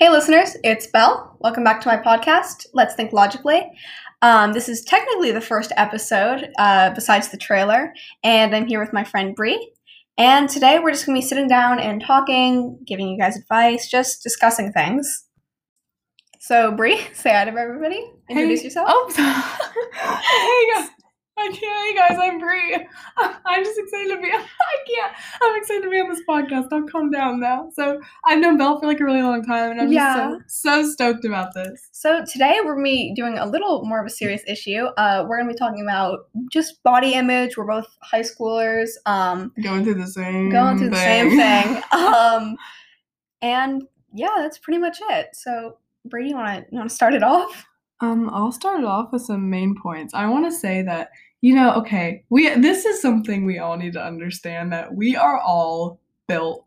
Hey, listeners, it's Belle. Welcome back to my podcast, Let's Think Logically. Um, this is technically the first episode, uh, besides the trailer, and I'm here with my friend Bre. And today we're just going to be sitting down and talking, giving you guys advice, just discussing things. So, Bre, say hi to everybody. Introduce Hey. yourself. Oh, hey guys. I can't. Hey guys, I'm Bre. I'm just excited to be. I can't. I'm excited to be on this podcast. I'll calm down now. So I've known Belle for like a really long time, and I'm Yeah. just so, so stoked about this. So today we're gonna be doing a little more of a serious issue. Uh, we're gonna be talking about just body image. We're both high schoolers. Um, Going through the same. going through the same thing. Um, and yeah, that's pretty much it. So, Bre, you wanna you wanna start it off? Um, I'll start it off with some main points. I want to say that you know, okay, we this is something we all need to understand that we are all built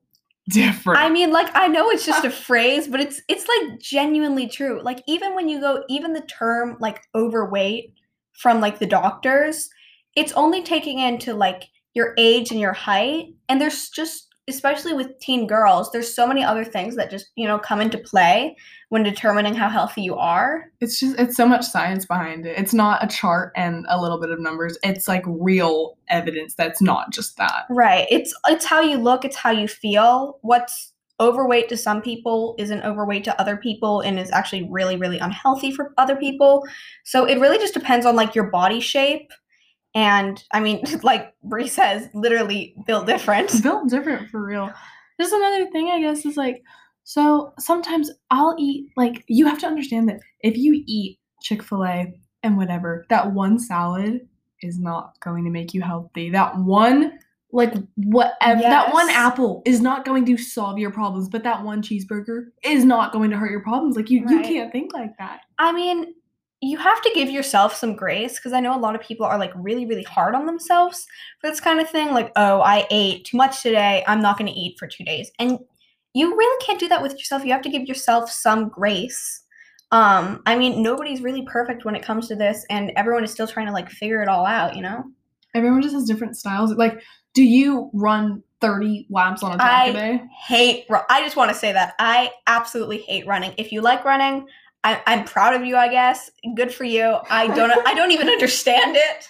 different. I mean, like I know it's just a phrase, but it's it's like genuinely true. Like even when you go, even the term like overweight from like the doctors, it's only taking into like your age and your height, and there's just especially with teen girls, there's so many other things that just you know come into play when determining how healthy you are. it's just it's so much science behind it. It's not a chart and a little bit of numbers. It's like real evidence that's not just that. Right. It's it's how you look, it's how you feel. What's overweight to some people isn't overweight to other people and is actually really really unhealthy for other people. So it really just depends on like your body shape. And I mean, like Bre says, literally built different. built different for real. Just another thing, I guess, is like, so sometimes I'll eat, like, you have to understand that if you eat Chick fil A and whatever, that one salad is not going to make you healthy. That one, like, whatever, that one apple is not going to solve your problems, but that one cheeseburger is not going to hurt your problems. Like, you, you can't think like that. I mean, you have to give yourself some grace because I know a lot of people are like really, really hard on themselves for this kind of thing. Like, oh, I ate too much today. I'm not going to eat for two days. And you really can't do that with yourself. You have to give yourself some grace. Um, I mean, nobody's really perfect when it comes to this, and everyone is still trying to like figure it all out, you know? Everyone just has different styles. Like, do you run 30 laps on a track I- a day? hate I just want to say that I absolutely hate running. If you like running, I, I'm proud of you, I guess. Good for you. I don't I don't even understand it.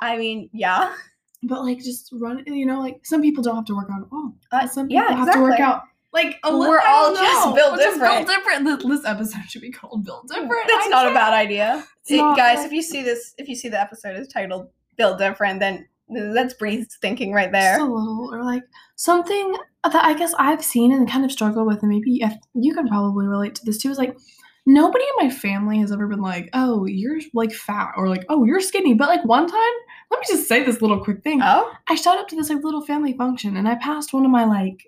I mean, yeah. But like just run, you know, like some people don't have to work out at all. Uh, some people yeah, have to work out. Like a li- We're all don't just know. built We're just different. built different. This episode should be called "Built Different." That's I not a can't- bad idea. It's It- not, guys, like, if you see this if you see the episode is titled Built Different, then that's Bre's thinking right there. Just a little, or like something that I guess I've seen and kind of struggle with, and maybe if you can probably relate to this too. Is like nobody in my family has ever been like, "Oh, you're like fat," or like, "Oh, you're skinny." But like one time, let me just say this little quick thing. oh? I showed up to this like little family function and I passed one of my like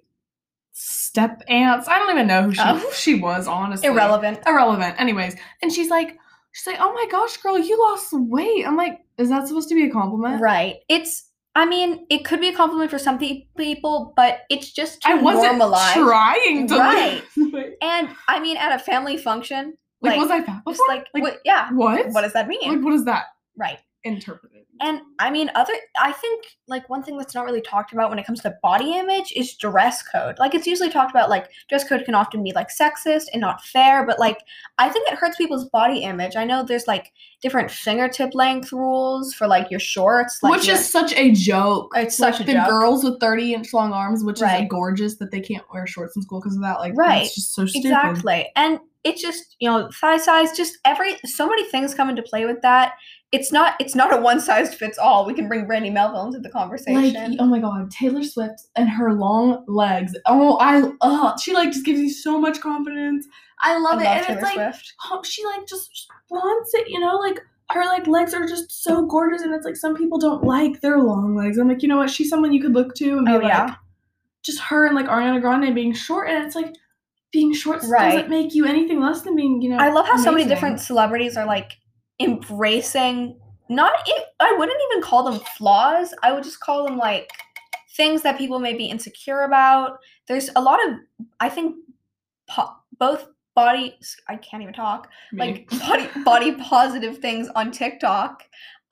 step aunts. I don't even know who she Oh. she was, honestly. Irrelevant. Irrelevant. Anyways. And she's like, she's like, oh my gosh, girl, you lost weight. I'm like, is that supposed to be a compliment? Right. It's I mean, it could be a compliment for some pe- people, but it's just too I wasn't normalized. trying to Right. weight. and I mean, at a family function, Like, like, was I fat before? just like, what, yeah. what? What does that mean? like what is that right. Interpreted? And I mean, other, I think like one thing that's not really talked about when it comes to body image is dress code. Like, it's usually talked about like dress code can often be like sexist and not fair, but like, I think it hurts people's body image. I know there's like different fingertip length rules for like your shorts, like which your- is such a joke. It's such like a the joke. girls with 30 inch long arms, which is like gorgeous that they can't wear shorts in school because of that. Like, Right. it's just so stupid. Exactly. And it's just, you know, thigh size, just every so many things come into play with that. It's not it's not a one size fits all. We can bring Brandy Melville into the conversation. Like, oh my god, Taylor Swift and her long legs. Oh, I, oh, she like just gives you so much confidence. I I love love it. and Taylor it's like, Swift. oh, she like just wants it, you know, like her like legs are just so gorgeous. And it's like some people don't like their long legs. I'm like, you know what? She's someone you could look to and be Oh, like, yeah. just her and like Ariana Grande being short. And it's like, being short Right. doesn't make you anything less than being, you know. I love how so many different celebrities are like embracing not I wouldn't even call them flaws. I would just call them like things that people may be insecure about. There's a lot of I think po- both body I can't even talk. Me. like body body positive things on TikTok.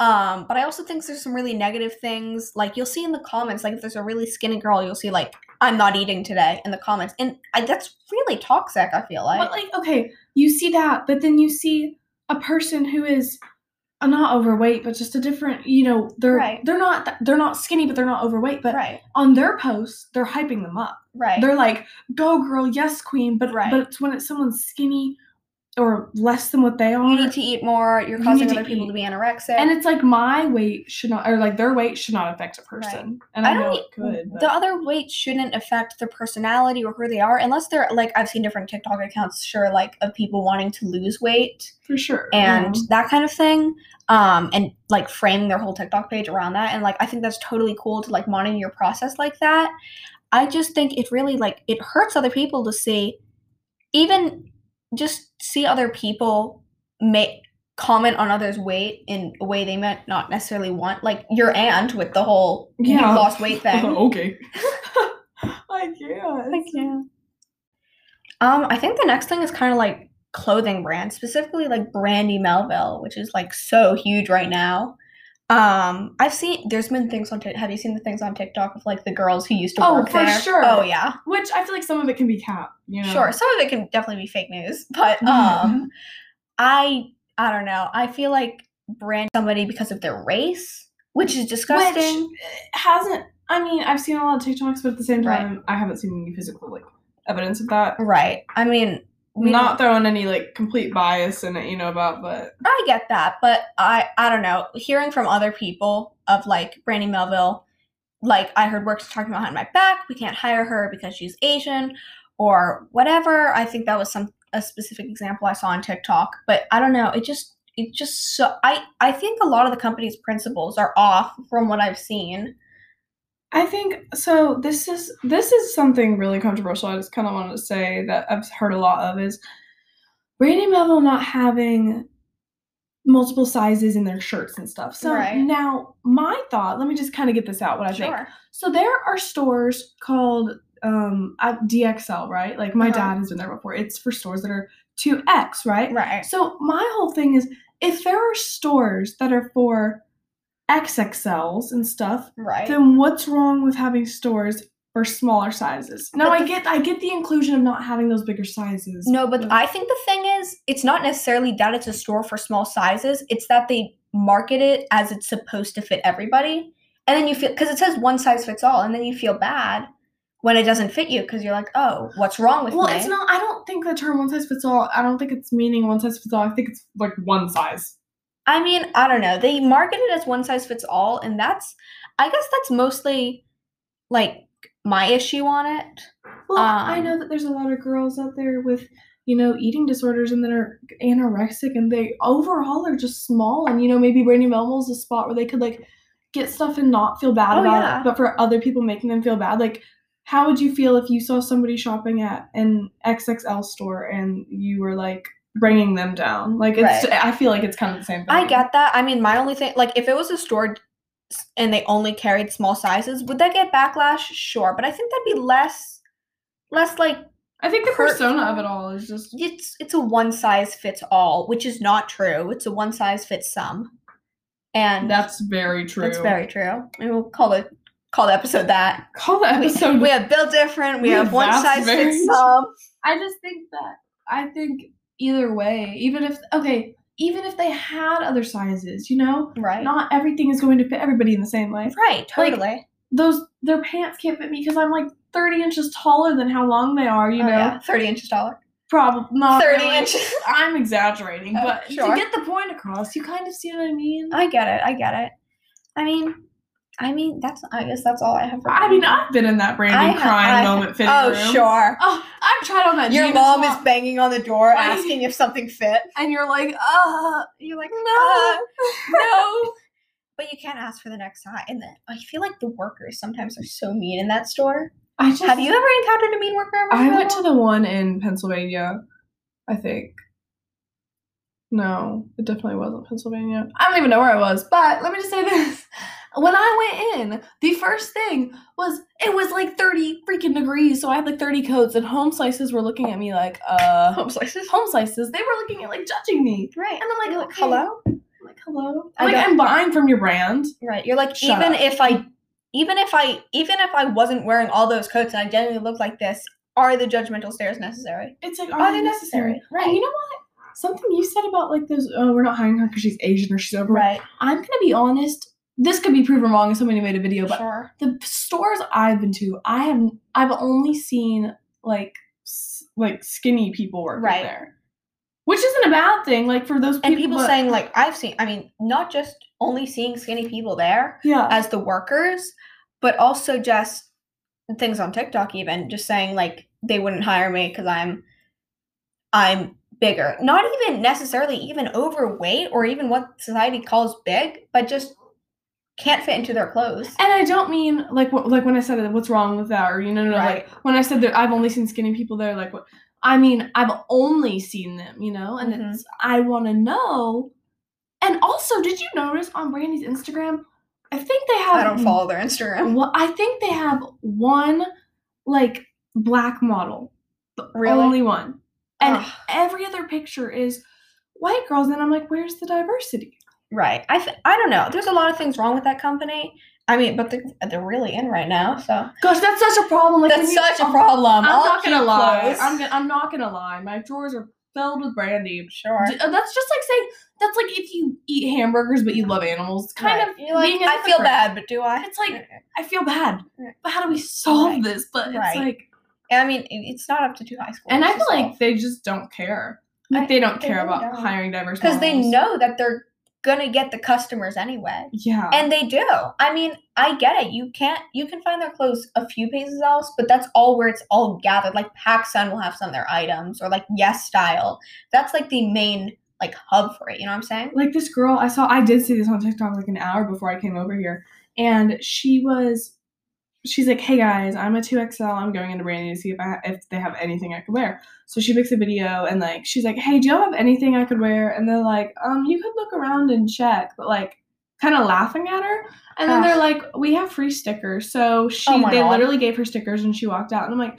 Um, but I also think there's some really negative things. Like you'll see in the comments, like if there's a really skinny girl, you'll see like I'm not eating today in the comments, and I, that's really toxic. I feel like. But like, okay, you see that, but then you see a person who is uh, not overweight, but just a different, you know, they're Right. they're not they're not skinny, but they're not overweight. But right, on their posts, they're hyping them up. right, They're like, "Go girl, yes queen." But Right. but it's when it's someone skinny or less than what they are. you need to eat more. You're You causing to other people eat. to be anorexic. and it's like my weight should not, or like their weight should not affect a person. And I, I know don't. it could. But the other weight shouldn't affect their personality or who they are, unless they're like I've seen different TikTok accounts, sure, like of people wanting to lose weight for sure. and yeah. that kind of thing, um, and like framing their whole TikTok page around that, and like I think that's totally cool to like monitor your process like that. I just think it really like it hurts other people to see, even just see other people make comment on others' weight in a way they might not necessarily want, like your aunt with the whole you Yeah. lost weight thing. okay. I can't. you. Um, I think the next thing is kind of like clothing brands, specifically like Brandy Melville, which is like so huge right now. Um, I've seen there's been things on. Have you seen the things on TikTok of like the girls who used to Oh, work for there? sure. Oh yeah, Which I feel like some of it can be cap. You know. sure. Some of it can definitely be fake news, but um, I I don't know. I feel like brand somebody because of their race, which is disgusting. Which hasn't. I mean, I've seen a lot of TikToks, but at the same Right. time, I haven't seen any physical like evidence of that. right. I mean, Not throwing any like complete bias in it, you know, about but I get that, but I I don't know. Hearing from other people of like Brandy Melville, like I heard works talking behind my back, we can't hire her because she's Asian or whatever. I think that was some a specific example I saw on TikTok, but I don't know. It just it just so I I think a lot of the company's principles are off from what I've seen. I think so. This is this is something really controversial. I just kind of wanted to say that I've heard a lot of is Brandy Melville not having multiple sizes in their shirts and stuff. So Right. now my thought. Let me just kind of get this out. What I think. So there are stores called um DXL, right? Like my Uh-huh. dad has been there before. It's for stores that are 2X, right? Right. So my whole thing is if there are stores that are for XXLs and stuff, Right. then what's wrong with having stores for smaller sizes? Now But I get I get the inclusion of not having those bigger sizes. No, but I think the thing is, it's not necessarily that it's a store for small sizes. It's that they market it as it's supposed to fit everybody, and then you feel because it says one size fits all, and then you feel bad when it doesn't fit you because you're like, oh, what's wrong with well, me? Well, it's not. I don't think the term one size fits all. I don't think it's meaning one size fits all. I think it's like one size. I mean, I don't know. They market it as one size fits all, and that's, I guess, that's mostly like my issue on it. Well, I Um, know that there's a lot of girls out there with, you know, eating disorders and that are anorexic and they overall are just small. And, you know, maybe Brandy Melville's a spot where they could, like, get stuff and not feel bad Oh, about yeah. it. But for other people making them feel bad, like, how would you feel if you saw somebody shopping at an XXL store and you were, like, bringing them down? Like, it's, I feel like it's kind of the same thing. I get that. I mean, my only thing, like, if it was a store and they only carried small sizes, would that get backlash? Sure, but I think that'd be less, less like I think the persona of it all is just. it's it's a one size fits all, which is not true. It's a one size fits some, and That's very true. that's very true. We'll call it call the episode that. Call the We, episode. we have built different. We We have one size fits some. I just think that I think either way, even if okay, even if they had other sizes, you know, Right. not everything is going to fit everybody in the same way. right. Totally. Those their pants can't fit me because I'm like 30 inches taller than how long they are, you Oh, know. yeah. thirty inches taller. Probably not 30 really. inches. I'm exaggerating, Oh, but sure. to get the point across, you kind of see what I mean. I get it. I get it. I mean, I mean that's. I guess that's all I have. For I mean, I've been in that I Brandy ha- crying I- moment fitting Oh room. sure. Oh, I've tried on that. Your mom is banging on the door I- asking if something fit. and you're like, uh, You're like, no, "Uh, no. But you can't ask for the next size. And then I feel like the workers sometimes are so mean in that store. I just Have you ever encountered a mean worker? I went to the one in Pennsylvania, I think. No, it definitely wasn't Pennsylvania. I don't even know where I was, but let me just say this. When I went in, the first thing was it was like 30 freaking degrees, so I had like 30 coats, and home slices were looking at me like, uh, home slices. home slices, they were looking at like judging me. Right. And I'm like, like, okay. hello? I'm like, hello. I I'm like, don't- I'm buying from your brand. Right. You're like, Shut even up. if I even if I even if I wasn't wearing all those coats and I genuinely looked like this, are the judgmental stares necessary? It's like, Are, they necessary? Right. And you know what? Something you said about like those, oh, we're not hiring her because she's Asian or she's over. Right. I'm gonna be honest. This could be proven wrong if somebody made a video, but Sure. the stores I've been to, I have I've only seen like s- like skinny people working Right. there, which isn't a bad thing. Like for those people, And people but- saying like I've seen I mean, not just only seeing skinny people there yeah, as the workers, but also just things on TikTok even just saying like they wouldn't hire me because I'm I'm bigger. Not even necessarily even overweight or even what society calls big, but just can't fit into their clothes. and I don't mean like like when I said what's wrong with that, or you know, no, like when I said that I've only seen skinny people there, like what I mean, I've only seen them, you know, and Mhm. it's I want to know. And also, did you notice on Brandy's Instagram? I think they have. I don't follow their Instagram. Well, I think they have one like black model, the Really? only one, and Ugh. every other picture is white girls. And I'm like, where's the diversity? Right. I th- I don't know. There's a lot of things wrong with that company. I mean, but they're, they're really in right now, so Gosh, that's such a problem. Like that's you- such a oh, problem. I'm All not gonna lie. I'm gonna, I'm not gonna lie. My drawers are filled with Brandy. sure. D- uh, That's just like saying that's like if you eat hamburgers but you love animals. It's kind Right. of You're like, a I feel bad, but do I? It's like I feel bad, but how do we solve Right. this? But it's like, I mean, it's not up to two high schools. and I feel like they just don't care. Like I- they don't they care really about don't. hiring diverse because they know that they're gonna get the customers anyway, Yeah, and they do. I mean, I get it. You can't. You can find their clothes a few places else, but that's all where it's all gathered. Like PacSun will have some of their items, or like Yes Style. That's like the main like hub for it. You know what I'm saying? like this girl I saw. I did see this on TikTok like an hour before I came over here, and she was. She's like, "Hey guys, I'm a 2XL. I'm going into Brandy to see if I ha- if they have anything I could wear." So she makes a video and like she's like, "Hey, do you have anything I could wear?" And they're like, "Um, you could look around and check," but like kind of laughing at her. And then Ugh. they're like, "We have free stickers." So she Oh my they God. literally gave her stickers and she walked out. And I'm like,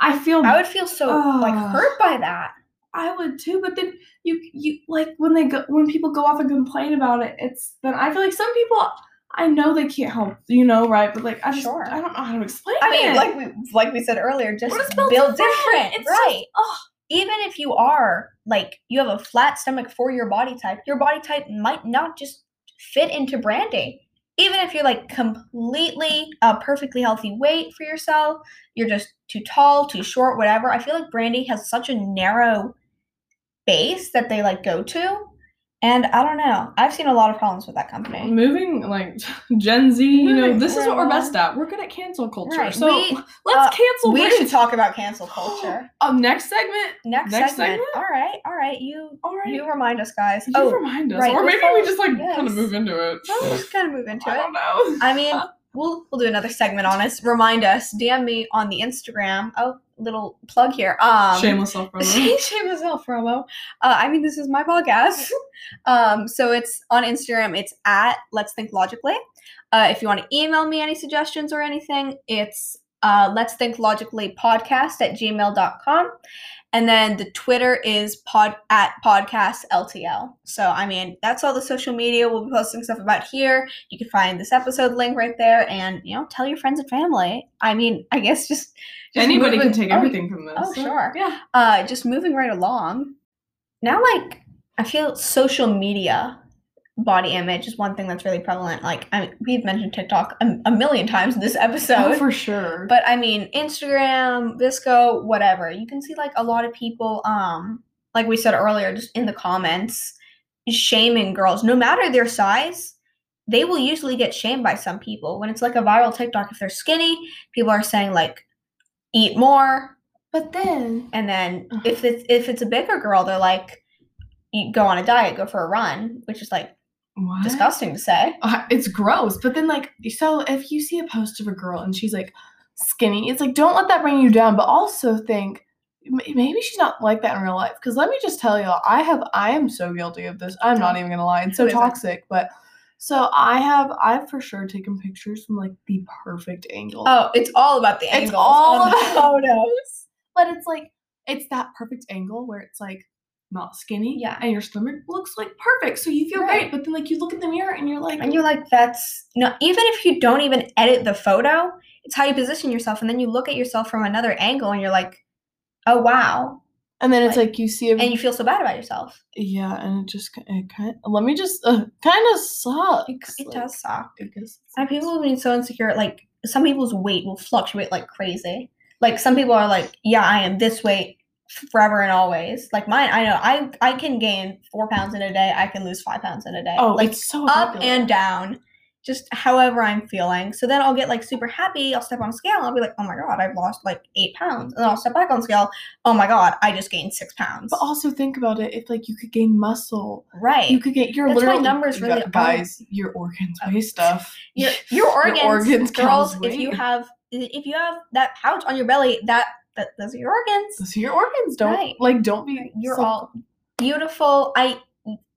I feel I would feel so like Ugh. hurt by that. I would too, but then you you like when they go when people go off and complain about it, it's then I feel like some people I know they can't help, you know, right? But like I just Sure. I don't know how to explain I mean, it. like we like we said earlier, just just build different. different, It's just- right? ugh. Even if you are like you have a flat stomach for your body type, your body type might not just fit into Brandy. Even if you're like completely a perfectly healthy weight for yourself, you're just too tall, too short, whatever. I feel like Brandy has such a narrow base that they like go to. And I don't know. I've seen a lot of problems with that company. moving like Gen Z, you know, this is what we're best at. We're good at cancel culture. Right, So we- let's uh, cancel We should talk about cancel culture. Um, next segment. Next, Next segment. segment? All right, all right. You All right. you remind us, guys. You oh, remind us, right, or maybe we just like kind of move into it. well, let's kind of move into I it. don't know. I mean, we'll we'll do another segment on us. Remind us. DM me on the Instagram. Oh, little plug here. Um, Shameless self promo. Shameless self promo. Uh, I mean, this is my podcast. Um, so it's on Instagram. It's at Let's Think Logically. Uh, if you want to email me any suggestions or anything, it's uh, Let's Think Logically podcast at gmail.com. And then the Twitter is pod at podcast LTL. So I mean, that's all the social media we'll be posting stuff about here. You can find this episode link right there, and you know, tell your friends and family. I mean, I guess just, just Anybody can moving- take oh, everything from this. oh, so, sure. Yeah. uh just moving right along now like i feel social media body image is one thing that's really prevalent. Like I mean, we've mentioned tiktok a, a million times in this episode. Oh, for sure. but i mean instagram VSCO whatever. You can see like a lot of people um like we said earlier just in the comments shaming girls. No matter their size they will usually get shamed by some people. When it's like a viral tiktok if they're skinny people are saying like eat more. But then and then if it's if it's a bigger girl, they're like, you go on a diet, go for a run, which is like what? disgusting to say. Uh, it's gross. But then, like, so if you see a post of a girl and she's like skinny, it's like, don't let that bring you down. But also think maybe she's not like that in real life. Because let me just tell y'all, I have, I am so guilty of this. I'm not even gonna lie. It's so toxic. But so I have, I've for sure taken pictures from like the perfect angle. Oh, it's all about the It's all about- photos. But it's like, it's that perfect angle where it's like, not skinny. Yeah. And your stomach looks like perfect. So you feel Right. great. But then like you look in the mirror and you're like And you're like, that's no, even if you don't even edit the photo, it's how you position yourself. And then you look at yourself from another angle and you're like, oh, wow. and then it's like- like you see a And you feel so bad about yourself. yeah, and it just it kind. Of, let me just uh, kind of sucks. It like, does suck. because And people have been so insecure. Like, some people's weight will fluctuate like crazy. Like, some people are like, yeah, I am this weight forever and always. Like, mine, I know, I, I can gain four pounds in a day. I can lose five pounds in a day. oh, like, it's so up and down, just however I'm feeling. So then I'll get like super happy. I'll step on a scale. And I'll be like, oh my god, I've lost like eight pounds. And then I'll step back on scale. Oh my god, I just gained six pounds. But also think about it. If like you could gain muscle, right. you could get your That's literal numbers really guys. Your organs oh. weigh stuff. your, your organs, organs girls. If you have if you have that pouch on your belly, that, that those are your organs. So your organs don't Right. like don't be. You're so- all beautiful. I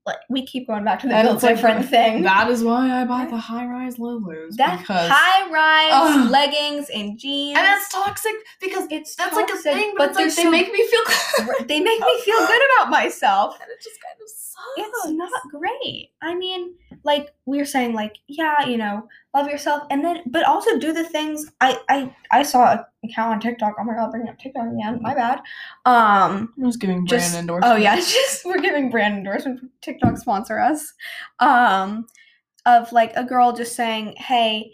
like we keep going back to the build it's like, different thing. That is why I buy the high rise Lulus That because high rise leggings and jeans. and it's toxic because it's that's like a toxic, thing, but, they're like they so make me feel good. they make me feel good about myself. and it just kind of sucks. It's not great. I mean, like we were saying, like yeah, you know, love yourself, and then but also do the things. I I I saw a account on TikTok. Oh my god, bringing up TikTok again. My bad. Um. I'm just giving brand Just- endorsement. Oh yeah, just we're giving brand endorsement. TikTok sponsor us. Um, of like a girl just saying, "Hey,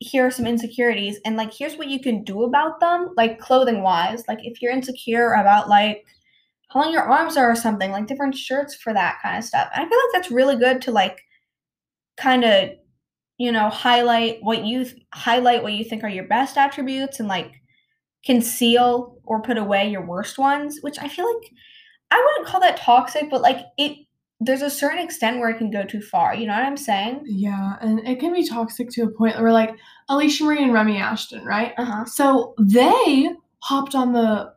here are some insecurities, and like here's what you can do about them, like clothing wise. Like if you're insecure about like how long your arms are or something, like different shirts for that kind of stuff. And I feel like that's really good to like kind of you know highlight what you th- highlight what you think are your best attributes and like conceal or put away your worst ones which i feel like i wouldn't call that toxic but like it there's a certain extent where it can go too far you know what i'm saying Yeah, and it can be toxic to a point where like Alisha Marie and Remi Ashten, right? uh-huh So they hopped on the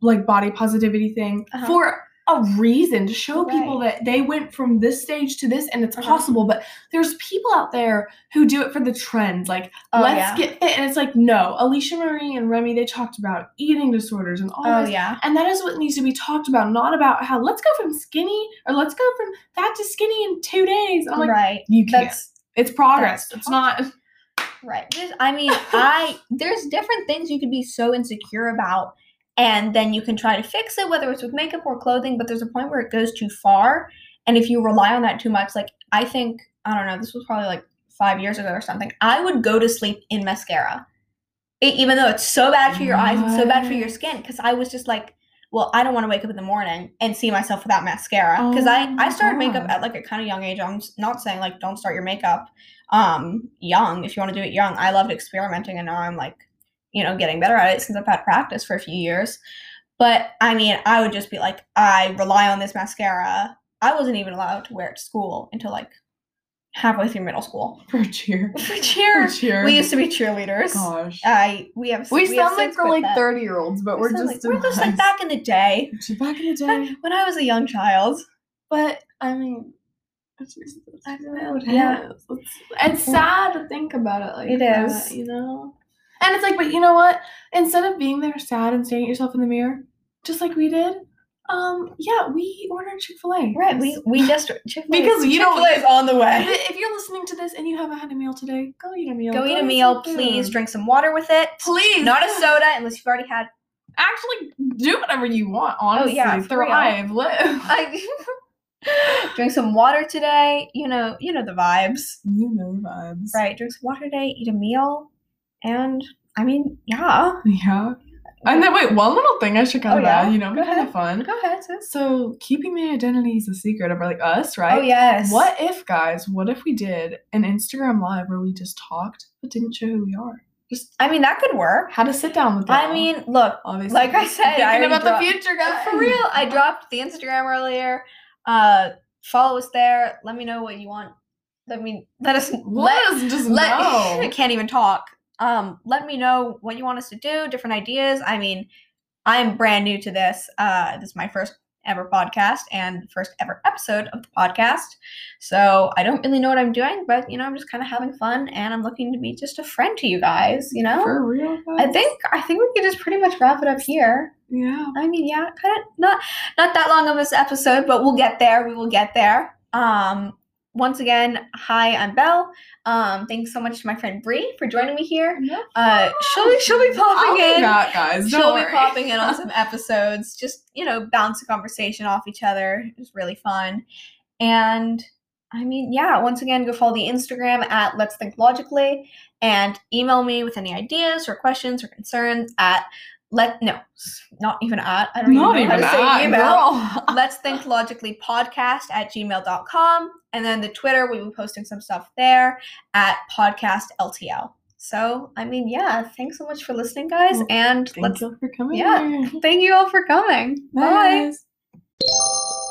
like body positivity thing Uh-huh. for a reason to show people that they went from this stage to this and it's Uh-huh. possible. But there's people out there who do it for the trend, like Oh, let's yeah. get fit, and it's like no. Alisha Marie and Remi they talked about eating disorders and all oh this. yeah And that is what needs to be talked about, not about how let's go from skinny or let's go from fat to skinny in two days. I'm like, right you can't. that's it's progress. It's not. Right. There's, I mean, I there's different things you could be so insecure about, and then you can try to fix it, whether it's with makeup or clothing. But there's a point where it goes too far, and if you rely on that too much, like I think I don't know, this was probably like five years ago or something. I would go to sleep in mascara, E- even though it's so bad for your eyes and so bad for your skin, because I was just like. Well, I don't want to wake up in the morning and see myself without mascara because Oh I, I started makeup at like a kind of young age. I'm not saying like don't start your makeup um young if you want to do it young i loved experimenting and now i'm like you know getting better at it since i've had practice for a few years but i mean i would just be like i rely on this mascara i wasn't even allowed to wear it to school until like halfway through middle school For cheer. for For cheer cheer. we used to be cheerleaders Gosh. i we have we we have sound like we're like that. 30 year olds, but We we're just like, we're just like back in the day back in the day. when i was a young child But I mean, it's just it's I know, how yeah. It's, it's sad to think about it like It that, is. you know. And it's like, but you know what? Instead of being there sad and staring at yourself in the mirror, just like we did, um, yeah, we ordered Chick Fil A. right we we just Chick-fil-A Because you don't- Chick-fil-A is on the way If you're listening to this and you haven't had a meal today, go eat a meal. Go eat a meal, please. food. Drink some water with it. Please, Not a soda unless you've already had. Actually, do whatever you want. Honestly, yeah, for real. thrive, live. I, drink some water today. You know, you know the vibes, you know the vibes, right? Drink some water today. Eat a meal, and I mean, yeah. Yeah. And then wait, one little thing I should kind Oh, of yeah? you know, Go kind of fun. Go ahead, sis. So keeping the identity is a secret of like us, right? Oh yes. What if, guys? What if we did an Instagram live where we just talked but didn't show who we are? Just I mean, that could work. How to sit down with them. I mean, look, obviously, like I said, I thinking already about dropped- the future, guys. for real. I dropped the Instagram earlier. Uh, follow us there. Let me know what you want. Let me let us Let us just let I can't even talk. Um, let me know what you want us to do, different ideas. I mean, I'm brand new to this. Uh, this is my first ever podcast and first ever episode of the podcast. So I don't really know what I'm doing, but you know, I'm just kind of having fun and I'm looking to be just a friend to you guys, you know? For real. I think I think we could just pretty much wrap it up here. Yeah. I mean, yeah, kind of not not that long of this episode, but we'll get there. We will get there. Um, once again, hi, I'm Belle. Um, thanks so much to my friend Bre for joining me here. Uh, she'll be she'll be I'll popping be in. back, guys. Don't she'll be popping in on some episodes. Just you know, bounce a conversation off each other. It was really fun. And I mean, yeah. Once again, go follow the Instagram at Let's Think Logically, and email me with any ideas or questions or concerns at let no, not even at. I don't Not even know even how to say email girl. let's think logically podcast at gmail.com and then the twitter we will be posting some stuff there at podcast ltl so i mean yeah thanks so much for listening guys Well, and Thank let's you for coming. yeah. here. thank you all for coming bye Bye.